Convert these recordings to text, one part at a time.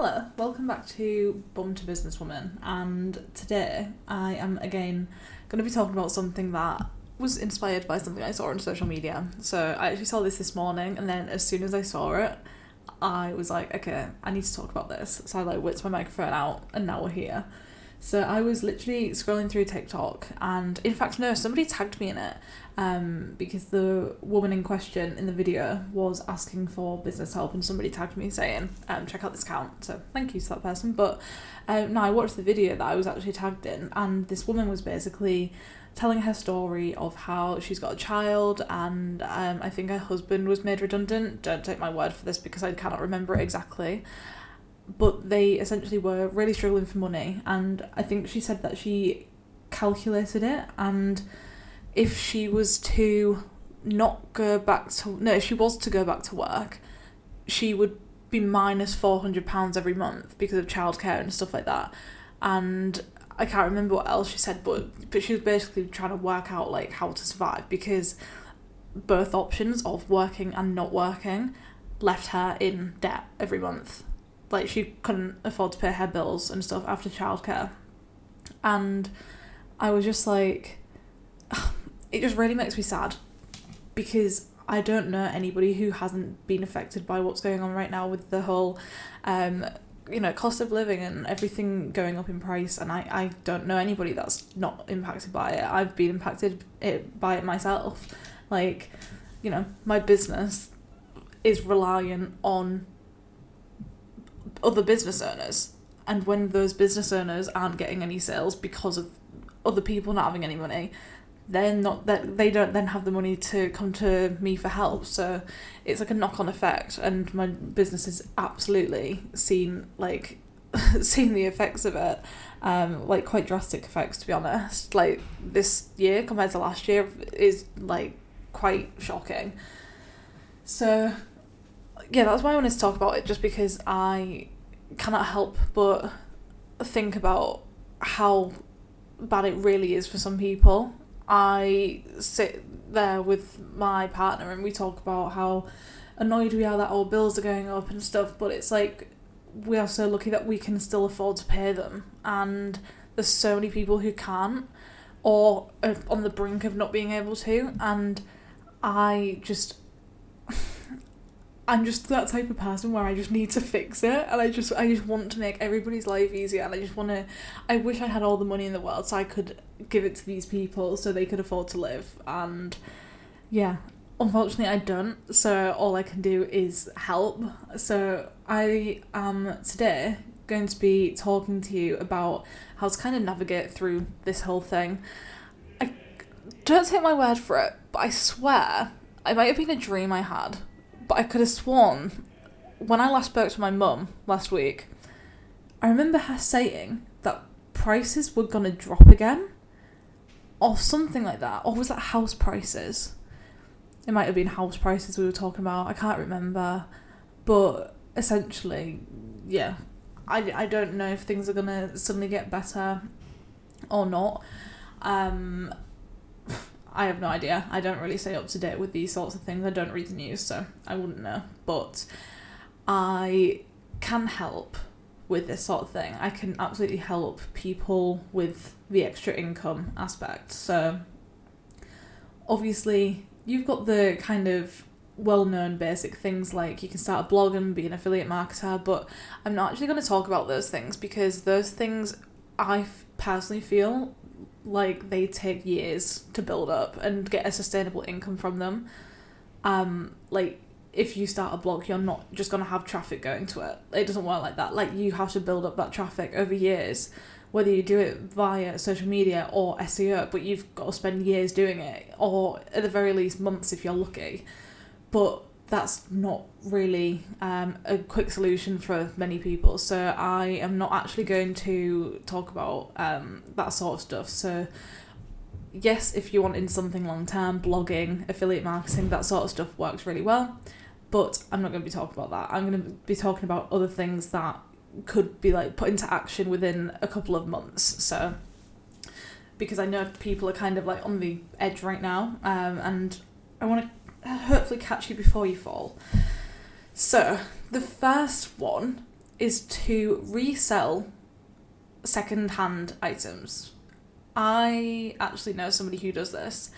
Hello, welcome back to Bum to Businesswoman. And today I am again going to be talking about something that was inspired by something I saw on social media. So I actually saw this this morning, and then as soon as I saw it, I was like, okay, I need to talk about this. So I like whipped my microphone out, and now we're here. So I was literally scrolling through TikTok, and in fact, no, somebody tagged me in it um, because the woman in question in the video was asking for business help, and somebody tagged me saying, um, check out this account. So thank you to that person. But um, no, I watched the video that I was actually tagged in, and this woman was basically telling her story of how she's got a child and um, I think her husband was made redundant. Don't take my word for this because I cannot remember it exactly but they essentially were really struggling for money and i think she said that she calculated it and if she was to not go back to no if she was to go back to work she would be minus 400 pounds every month because of childcare and stuff like that. And i can't remember what else she said but but she was basically trying to work out like how to survive because both options of working and not working left her in debt every month like she couldn't afford to pay her bills and stuff after childcare. And I was just like it just really makes me sad because I don't know anybody who hasn't been affected by what's going on right now with the whole um you know cost of living and everything going up in price. And I, I don't know anybody that's not impacted by it. I've been impacted it by it myself. Like you know my business is reliant on other business owners. And when those business owners aren't getting any sales because of other people not having any money, they're not that they don't then have the money to come to me for help. So it's like a knock on effect and my business has absolutely seen like seen the effects of it. Um, like quite drastic effects to be honest. Like this year compared to last year is like quite shocking. So yeah, that's why I wanted to talk about it, just because I cannot help but think about how bad it really is for some people. I sit there with my partner and we talk about how annoyed we are that our bills are going up and stuff, but it's like we are so lucky that we can still afford to pay them, and there's so many people who can't or are on the brink of not being able to, and I just I'm just that type of person where I just need to fix it and I just I just want to make everybody's life easier and I just want to I wish I had all the money in the world so I could give it to these people so they could afford to live and yeah. Unfortunately I don't so all I can do is help. So I am today going to be talking to you about how to kind of navigate through this whole thing. I don't take my word for it but I swear it might have been a dream I had but I could have sworn when I last spoke to my mum last week, I remember her saying that prices were gonna drop again, or something like that, or was that house prices? It might have been house prices we were talking about. I can't remember, but essentially, yeah, I, I don't know if things are gonna suddenly get better or not. Um, I have no idea. I don't really stay up to date with these sorts of things. I don't read the news, so I wouldn't know. But I can help with this sort of thing. I can absolutely help people with the extra income aspect. So obviously, you've got the kind of well known basic things like you can start a blog and be an affiliate marketer, but I'm not actually going to talk about those things because those things I personally feel like they take years to build up and get a sustainable income from them. Um, like if you start a blog, you're not just gonna have traffic going to it. It doesn't work like that. Like you have to build up that traffic over years, whether you do it via social media or SEO. But you've got to spend years doing it, or at the very least months if you're lucky. But that's not really um, a quick solution for many people. So I am not actually going to talk about um, that sort of stuff. So yes, if you want in something long term, blogging, affiliate marketing, that sort of stuff works really well. But I'm not going to be talking about that. I'm going to be talking about other things that could be like put into action within a couple of months. So because I know people are kind of like on the edge right now, um, and I want to hopefully catch you before you fall. So, the first one is to resell second-hand items. I actually know somebody who does this.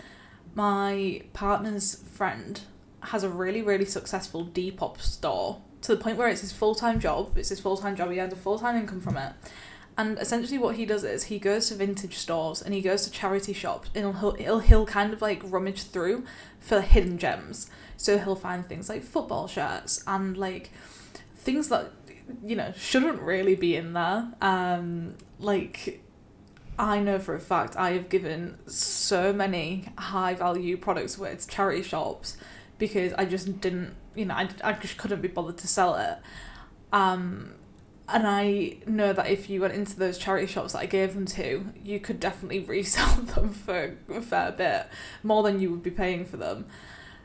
My partner's friend has a really, really successful Depop store to the point where it's his full time job. It's his full time job. He earns a full time income from it. And essentially, what he does is he goes to vintage stores and he goes to charity shops and he'll, he'll, he'll kind of like rummage through for hidden gems. So he'll find things like football shirts and like things that, you know, shouldn't really be in there. Um, like, I know for a fact I have given so many high value products away to charity shops because I just didn't, you know, I, I just couldn't be bothered to sell it. Um, and I know that if you went into those charity shops that I gave them to, you could definitely resell them for a fair bit more than you would be paying for them.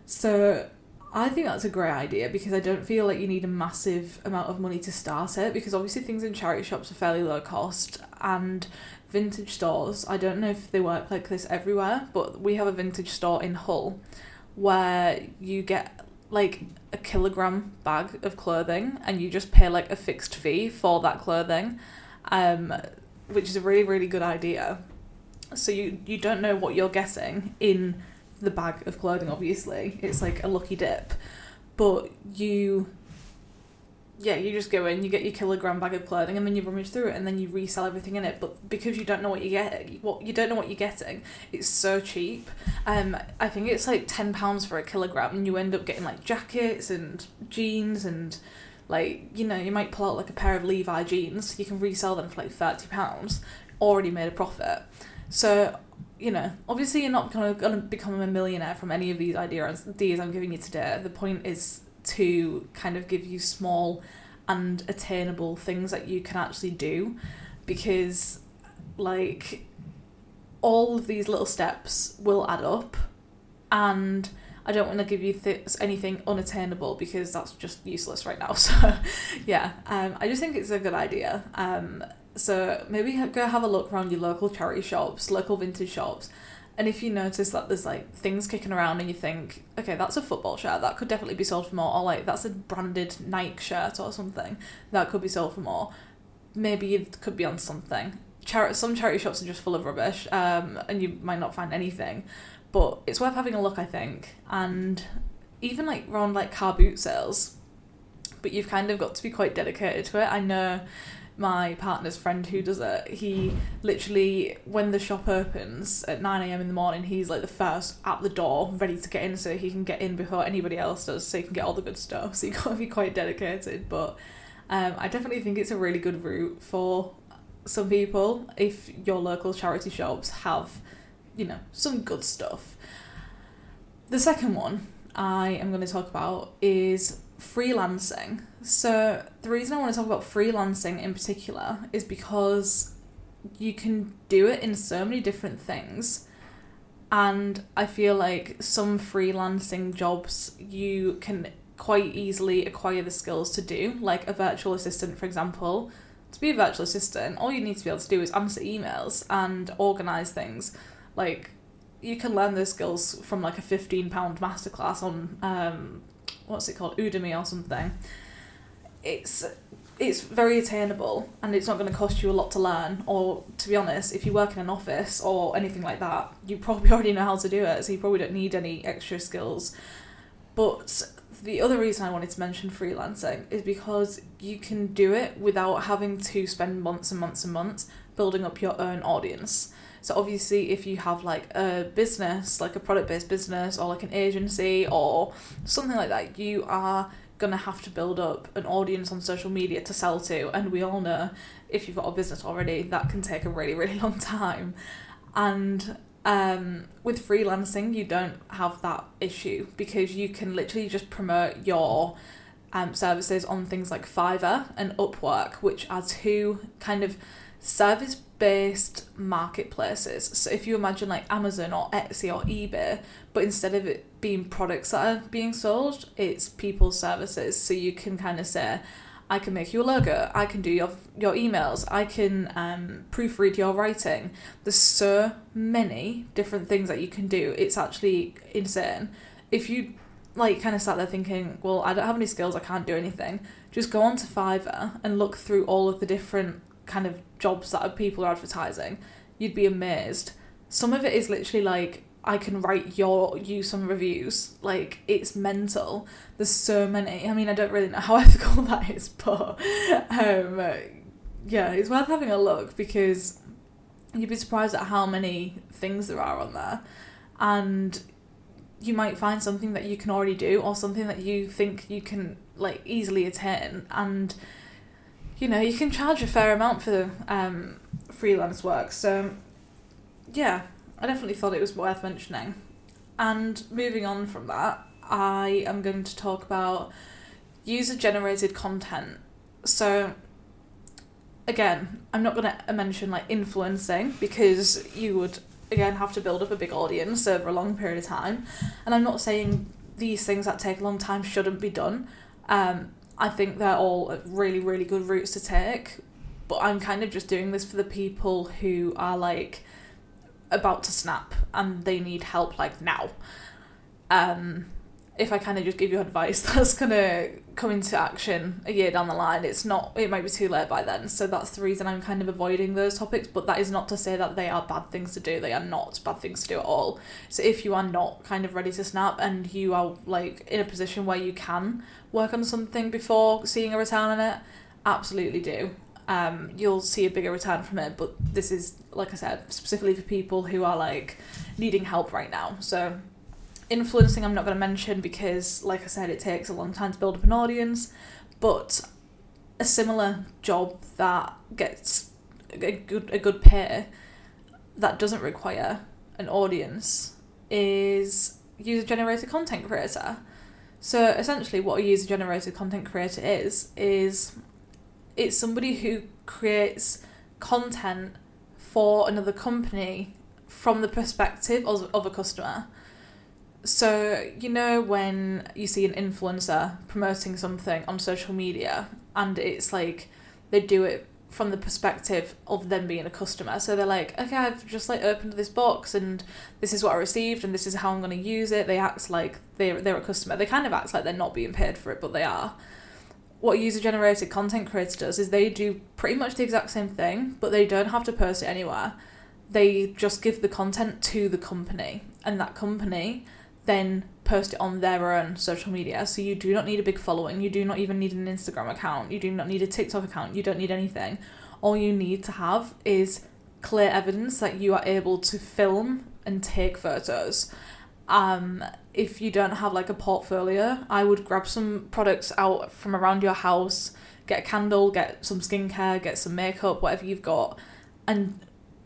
So I think that's a great idea because I don't feel like you need a massive amount of money to start it because obviously things in charity shops are fairly low cost and vintage stores, I don't know if they work like this everywhere, but we have a vintage store in Hull where you get like a kilogram bag of clothing and you just pay like a fixed fee for that clothing um which is a really really good idea. So you you don't know what you're getting in the bag of clothing obviously. It's like a lucky dip. But you yeah, you just go in, you get your kilogram bag of clothing, and then you rummage through it, and then you resell everything in it. But because you don't know what you get, what you don't know what you're getting, it's so cheap. Um, I think it's like ten pounds for a kilogram, and you end up getting like jackets and jeans and like you know you might pull out like a pair of Levi jeans, you can resell them for like thirty pounds, already made a profit. So you know, obviously you're not gonna gonna become a millionaire from any of these ideas ideas I'm giving you today. The point is to kind of give you small and attainable things that you can actually do because like all of these little steps will add up and I don't want to give you th- anything unattainable because that's just useless right now. So, yeah, um, I just think it's a good idea. Um, so maybe go have a look around your local charity shops, local vintage shops, and if you notice that there's like things kicking around and you think, okay, that's a football shirt, that could definitely be sold for more, or like that's a branded Nike shirt or something, that could be sold for more. Maybe it could be on something. Char- some charity shops are just full of rubbish, um, and you might not find anything, but it's worth having a look, I think. And even like around like car boot sales, but you've kind of got to be quite dedicated to it. I know my partner's friend who does it, he literally, when the shop opens at 9am in the morning, he's like the first at the door, ready to get in so he can get in before anybody else does, so he can get all the good stuff. So you got to be quite dedicated. But um, I definitely think it's a really good route for some people if your local charity shops have, you know, some good stuff. The second one I am going to talk about is freelancing. So, the reason I want to talk about freelancing in particular is because you can do it in so many different things. And I feel like some freelancing jobs you can quite easily acquire the skills to do, like a virtual assistant, for example. To be a virtual assistant, all you need to be able to do is answer emails and organize things. Like, you can learn those skills from like a £15 masterclass on um, what's it called Udemy or something. It's it's very attainable and it's not going to cost you a lot to learn. Or to be honest, if you work in an office or anything like that, you probably already know how to do it, so you probably don't need any extra skills. But the other reason I wanted to mention freelancing is because you can do it without having to spend months and months and months building up your own audience. So obviously, if you have like a business, like a product based business, or like an agency, or something like that, you are gonna have to build up an audience on social media to sell to. And we all know if you've got a business already, that can take a really really long time. And um, with freelancing, you don't have that issue because you can literally just promote your um, services on things like Fiverr and Upwork, which are two kind of service based marketplaces. So if you imagine like Amazon or Etsy or eBay, but instead of it being products that are being sold, it's people's services. So you can kind of say, I can make your logo, I can do your your emails, I can um, proofread your writing. There's so many different things that you can do. It's actually insane. If you like kind of sat there thinking, well, I don't have any skills, I can't do anything. Just go on to Fiverr and look through all of the different kind of jobs that people are advertising. You'd be amazed. Some of it is literally like I can write your you some reviews. Like it's mental. There's so many. I mean, I don't really know how ethical that is, but um, yeah, it's worth having a look because you'd be surprised at how many things there are on there, and you might find something that you can already do or something that you think you can like easily attain and you know you can charge a fair amount for um, freelance work so yeah i definitely thought it was worth mentioning and moving on from that i am going to talk about user generated content so again i'm not going to mention like influencing because you would again have to build up a big audience over a long period of time. And I'm not saying these things that take a long time shouldn't be done. Um, I think they're all really, really good routes to take. But I'm kind of just doing this for the people who are like about to snap and they need help like now. Um, if I kind of just give you advice that's gonna come into action a year down the line, it's not. It might be too late by then. So that's the reason I'm kind of avoiding those topics. But that is not to say that they are bad things to do. They are not bad things to do at all. So if you are not kind of ready to snap and you are like in a position where you can work on something before seeing a return on it, absolutely do. Um, you'll see a bigger return from it. But this is, like I said, specifically for people who are like needing help right now. So influencing I'm not going to mention because like I said it takes a long time to build up an audience but a similar job that gets a good a good pay that doesn't require an audience is user generated content creator. So essentially what a user generated content creator is is it's somebody who creates content for another company from the perspective of, of a customer so, you know, when you see an influencer promoting something on social media and it's like they do it from the perspective of them being a customer. So they're like, okay, I've just like opened this box and this is what I received and this is how I'm going to use it. They act like they're, they're a customer. They kind of act like they're not being paid for it, but they are. What user generated content creator does is they do pretty much the exact same thing, but they don't have to post it anywhere. They just give the content to the company, and that company then post it on their own social media. So you do not need a big following. You do not even need an Instagram account. You do not need a TikTok account. You don't need anything. All you need to have is clear evidence that you are able to film and take photos. Um, if you don't have like a portfolio, I would grab some products out from around your house, get a candle, get some skincare, get some makeup, whatever you've got, and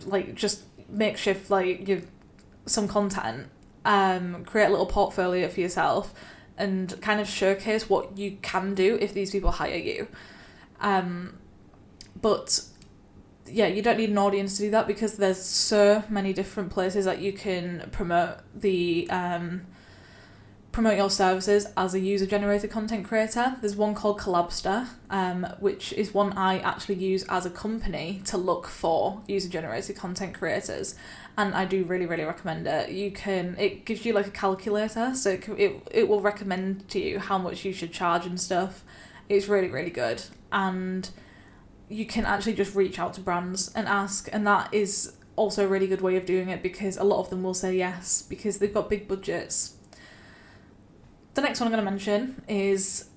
like just makeshift like give some content um, create a little portfolio for yourself and kind of showcase what you can do if these people hire you. Um, but yeah, you don't need an audience to do that because there's so many different places that you can promote the um, promote your services as a user generated content creator. There's one called Collabstr, um, which is one I actually use as a company to look for user generated content creators and I do really really recommend it. You can it gives you like a calculator, so it it, it will recommend to you how much you should charge and stuff. It's really really good, and you can actually just reach out to brands and ask, and that is also a really good way of doing it because a lot of them will say yes because they've got big budgets. The next one I'm going to mention is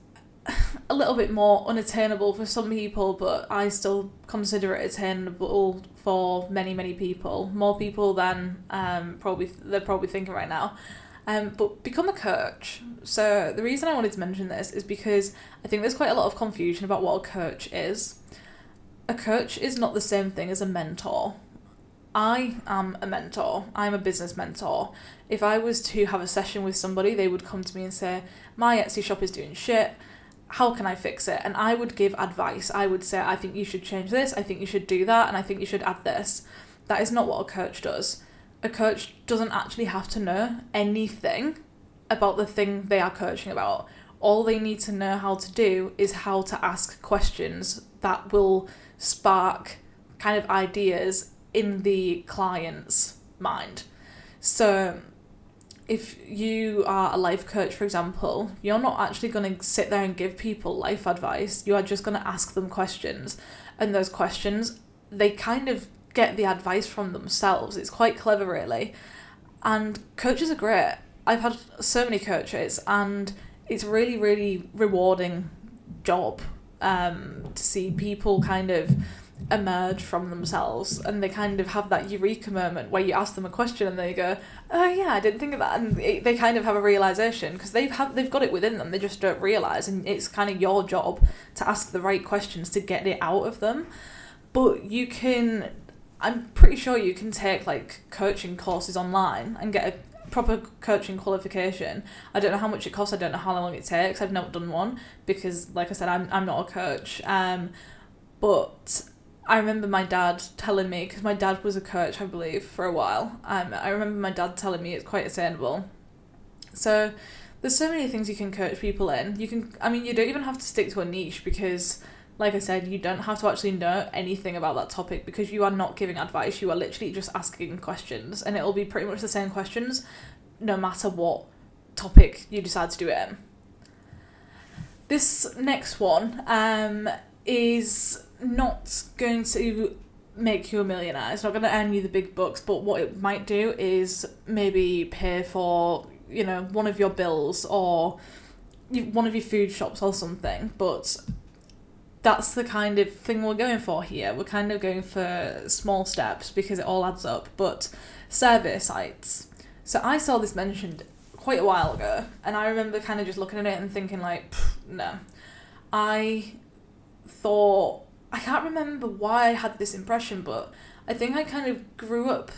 a little bit more unattainable for some people, but I still consider it attainable for many, many people. More people than um, probably they're probably thinking right now. Um, but become a coach. So the reason I wanted to mention this is because I think there's quite a lot of confusion about what a coach is. A coach is not the same thing as a mentor. I am a mentor. I'm a business mentor. If I was to have a session with somebody, they would come to me and say, "My Etsy shop is doing shit how can I fix it? And I would give advice. I would say, I think you should change this, I think you should do that, and I think you should add this. That is not what a coach does. A coach doesn't actually have to know anything about the thing they are coaching about. All they need to know how to do is how to ask questions that will spark kind of ideas in the client's mind. So if you are a life coach, for example, you're not actually going to sit there and give people life advice. You are just going to ask them questions. And those questions, they kind of get the advice from themselves. It's quite clever, really. And coaches are great. I've had so many coaches, and it's really, really rewarding job um, to see people kind of emerge from themselves and they kind of have that eureka moment where you ask them a question and they go oh yeah i didn't think of that and it, they kind of have a realization because they've have they've got it within them they just don't realize and it's kind of your job to ask the right questions to get it out of them but you can i'm pretty sure you can take like coaching courses online and get a proper coaching qualification. I don't know how much it costs. I don't know how long it takes. I've never done one because, like I said, I'm I'm not a coach. Um, but I remember my dad telling me because my dad was a coach, I believe, for a while. Um, I remember my dad telling me it's quite attainable. So there's so many things you can coach people in. You can, I mean, you don't even have to stick to a niche because, like I said, you don't have to actually know anything about that topic because you are not giving advice. You are literally just asking questions, and it'll be pretty much the same questions, no matter what topic you decide to do it in. This next one um, is not going to make you a millionaire. It's not going to earn you the big bucks, but what it might do is maybe pay for, you know, one of your bills or one of your food shops or something. But that's the kind of thing we're going for here. We're kind of going for small steps because it all adds up. But survey sites. So I saw this mentioned quite a while ago, and I remember kind of just looking at it and thinking like, no. I thought I can't remember why I had this impression, but I think I kind of grew up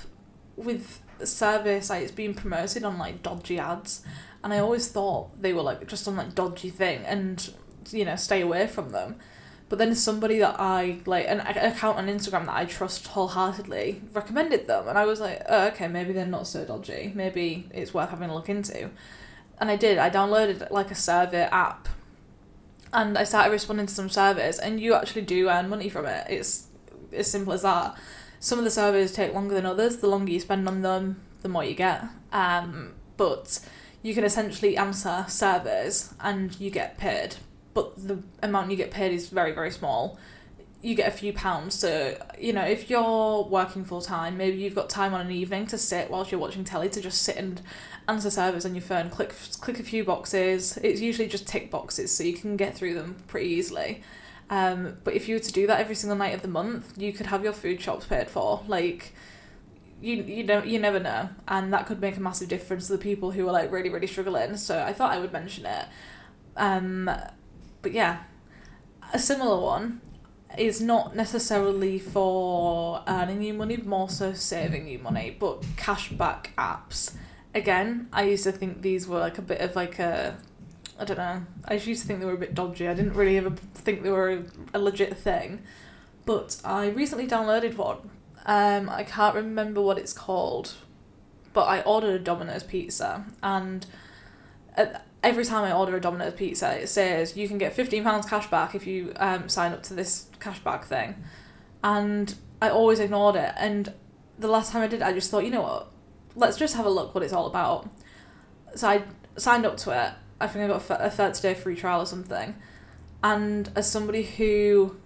with service sites being promoted on like dodgy ads, and I always thought they were like just on like dodgy thing, and you know stay away from them. But then somebody that I like an account on Instagram that I trust wholeheartedly recommended them, and I was like, oh, okay, maybe they're not so dodgy. Maybe it's worth having a look into. And I did. I downloaded like a survey app and I started responding to some surveys, and you actually do earn money from it. It's as simple as that. Some of the surveys take longer than others. The longer you spend on them, the more you get. Um, but you can essentially answer surveys and you get paid, but the amount you get paid is very very small. You get a few pounds. So you know if you're working full time, maybe you've got time on an evening to sit whilst you're watching telly to just sit and answer surveys on your phone, click click a few boxes. It's usually just tick boxes, so you can get through them pretty easily. Um, but if you were to do that every single night of the month, you could have your food shops paid for. Like, you you know you never know, and that could make a massive difference to the people who are like really really struggling. So I thought I would mention it. Um, but yeah, a similar one is not necessarily for earning you money, more so saving you money, but cashback apps again, I used to think these were like a bit of like a I don't know. I used to think they were a bit dodgy. I didn't really ever think they were a, a legit thing. But I recently downloaded one. Um, I can't remember what it's called, but I ordered a Domino's pizza, and every time I order a Domino's pizza, it says you can get fifteen pounds cash back if you um, sign up to this cashback thing, and I always ignored it. And the last time I did, I just thought, you know what, let's just have a look what it's all about. So I signed up to it. I think I got a 30 day free trial or something. And as somebody who,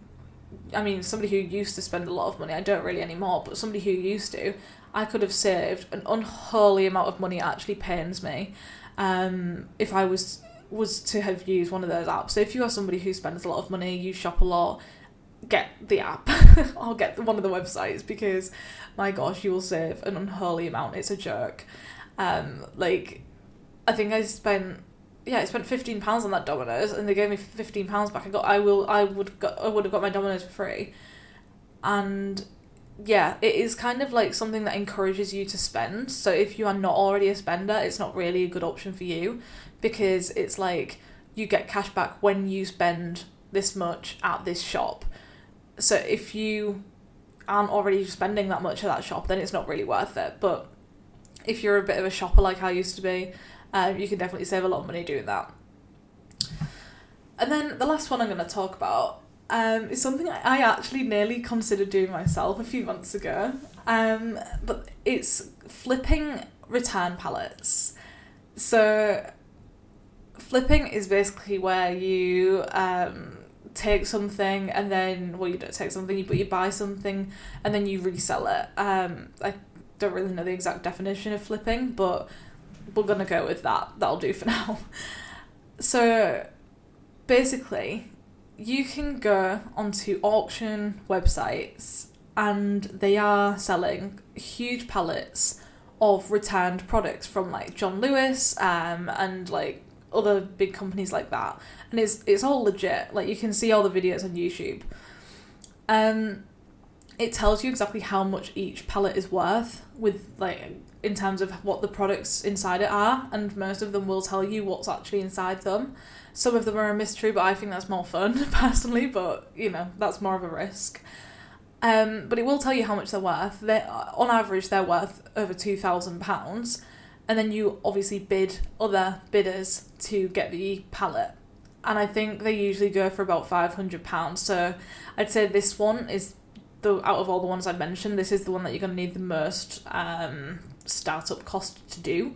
I mean, somebody who used to spend a lot of money, I don't really anymore, but somebody who used to, I could have saved an unholy amount of money. It actually pains me um, if I was was to have used one of those apps. So if you are somebody who spends a lot of money, you shop a lot, get the app or get one of the websites because my gosh, you will save an unholy amount. It's a joke. Um, like, I think I spent yeah, I spent fifteen pounds on that Domino's, and they gave me fifteen pounds back. I got, I will, I would, got, I would have got my Domino's for free, and yeah, it is kind of like something that encourages you to spend. So if you are not already a spender, it's not really a good option for you, because it's like you get cash back when you spend this much at this shop. So if you aren't already spending that much at that shop, then it's not really worth it. But if you're a bit of a shopper like I used to be, um, you can definitely save a lot of money doing that. And then the last one I'm going to talk about um, is something I actually nearly considered doing myself a few months ago. Um, but it's flipping return pallets. So, flipping is basically where you um, take something and then, well, you don't take something, but you buy something and then you resell it. Um, I don't really know the exact definition of flipping, but we're gonna go with that. That'll do for now. So, basically, you can go onto auction websites and they are selling huge pallets of returned products from like John Lewis um, and like other big companies like that. And it's it's all legit. Like you can see all the videos on YouTube. Um it tells you exactly how much each pallet is worth with like in terms of what the products inside it are and most of them will tell you what's actually inside them. Some of them are a mystery, but I think that's more fun personally, but you know, that's more of a risk. Um, but it will tell you how much they're worth. They on average they're worth over two thousand pounds, and then you obviously bid other bidders to get the pallet. And I think they usually go for about five hundred pounds. So I'd say this one is the out of all the ones I've mentioned, this is the one that you're gonna need the most um, startup cost to do,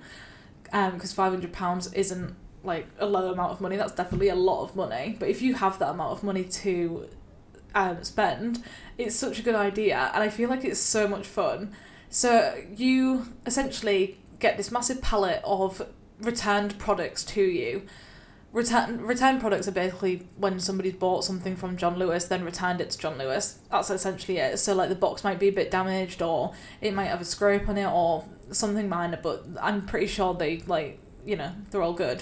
because um, five hundred pounds isn't like a low amount of money. That's definitely a lot of money. But if you have that amount of money to um, spend, it's such a good idea, and I feel like it's so much fun. So you essentially get this massive palette of returned products to you. Return return products are basically when somebody's bought something from John Lewis, then returned it to John Lewis. That's essentially it. So like the box might be a bit damaged, or it might have a scrape on it, or something minor. But I'm pretty sure they like you know they're all good.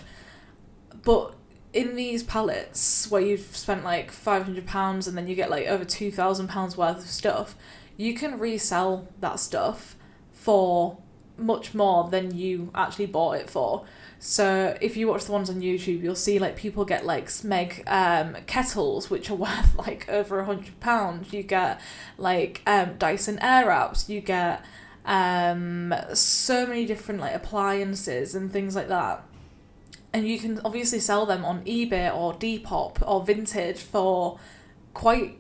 But in these pallets where you've spent like five hundred pounds and then you get like over two thousand pounds worth of stuff, you can resell that stuff for much more than you actually bought it for. So if you watch the ones on YouTube, you'll see like people get like Smeg um, kettles, which are worth like over a hundred pounds. You get like um, Dyson Airwraps. You get um, so many different like appliances and things like that and you can obviously sell them on eBay or Depop or Vinted for quite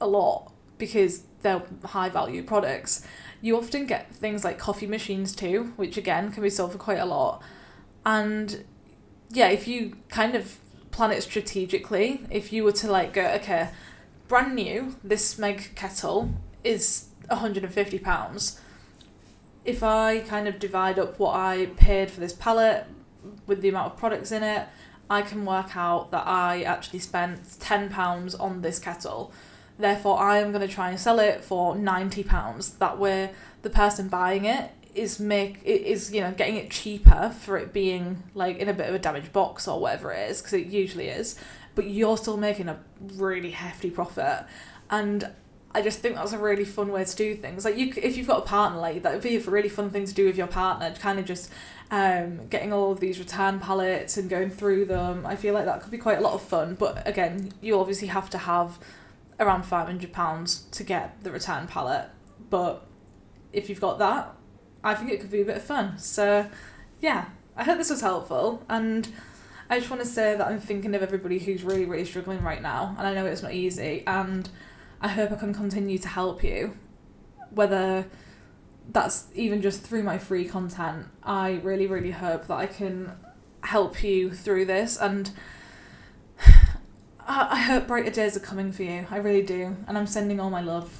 a lot because they're high value products. You often get things like coffee machines too, which again can be sold for quite a lot. And yeah, if you kind of plan it strategically, if you were to like go, okay, brand new, this Smeg kettle is £150. If I kind of divide up what I paid for this palette with the amount of products in it, I can work out that I actually spent £10 on this kettle. Therefore, I am going to try and sell it for £90. That way, the person buying it is make is you know getting it cheaper for it being like in a bit of a damaged box or whatever it is because it usually is but you're still making a really hefty profit and I just think that's a really fun way to do things. Like you, if you've got a partner, like that would be a really fun thing to do with your partner. Kind of just um, getting all of these return pallets and going through them. I feel like that could be quite a lot of fun. But again, you obviously have to have around five hundred pounds to get the return palette, But if you've got that, I think it could be a bit of fun. So yeah, I hope this was helpful and. I just want to say that I'm thinking of everybody who's really, really struggling right now, and I know it's not easy, and I hope I can continue to help you. Whether that's even just through my free content, I really, really hope that I can help you through this and I hope brighter days are coming for you. I really do. And I'm sending all my love.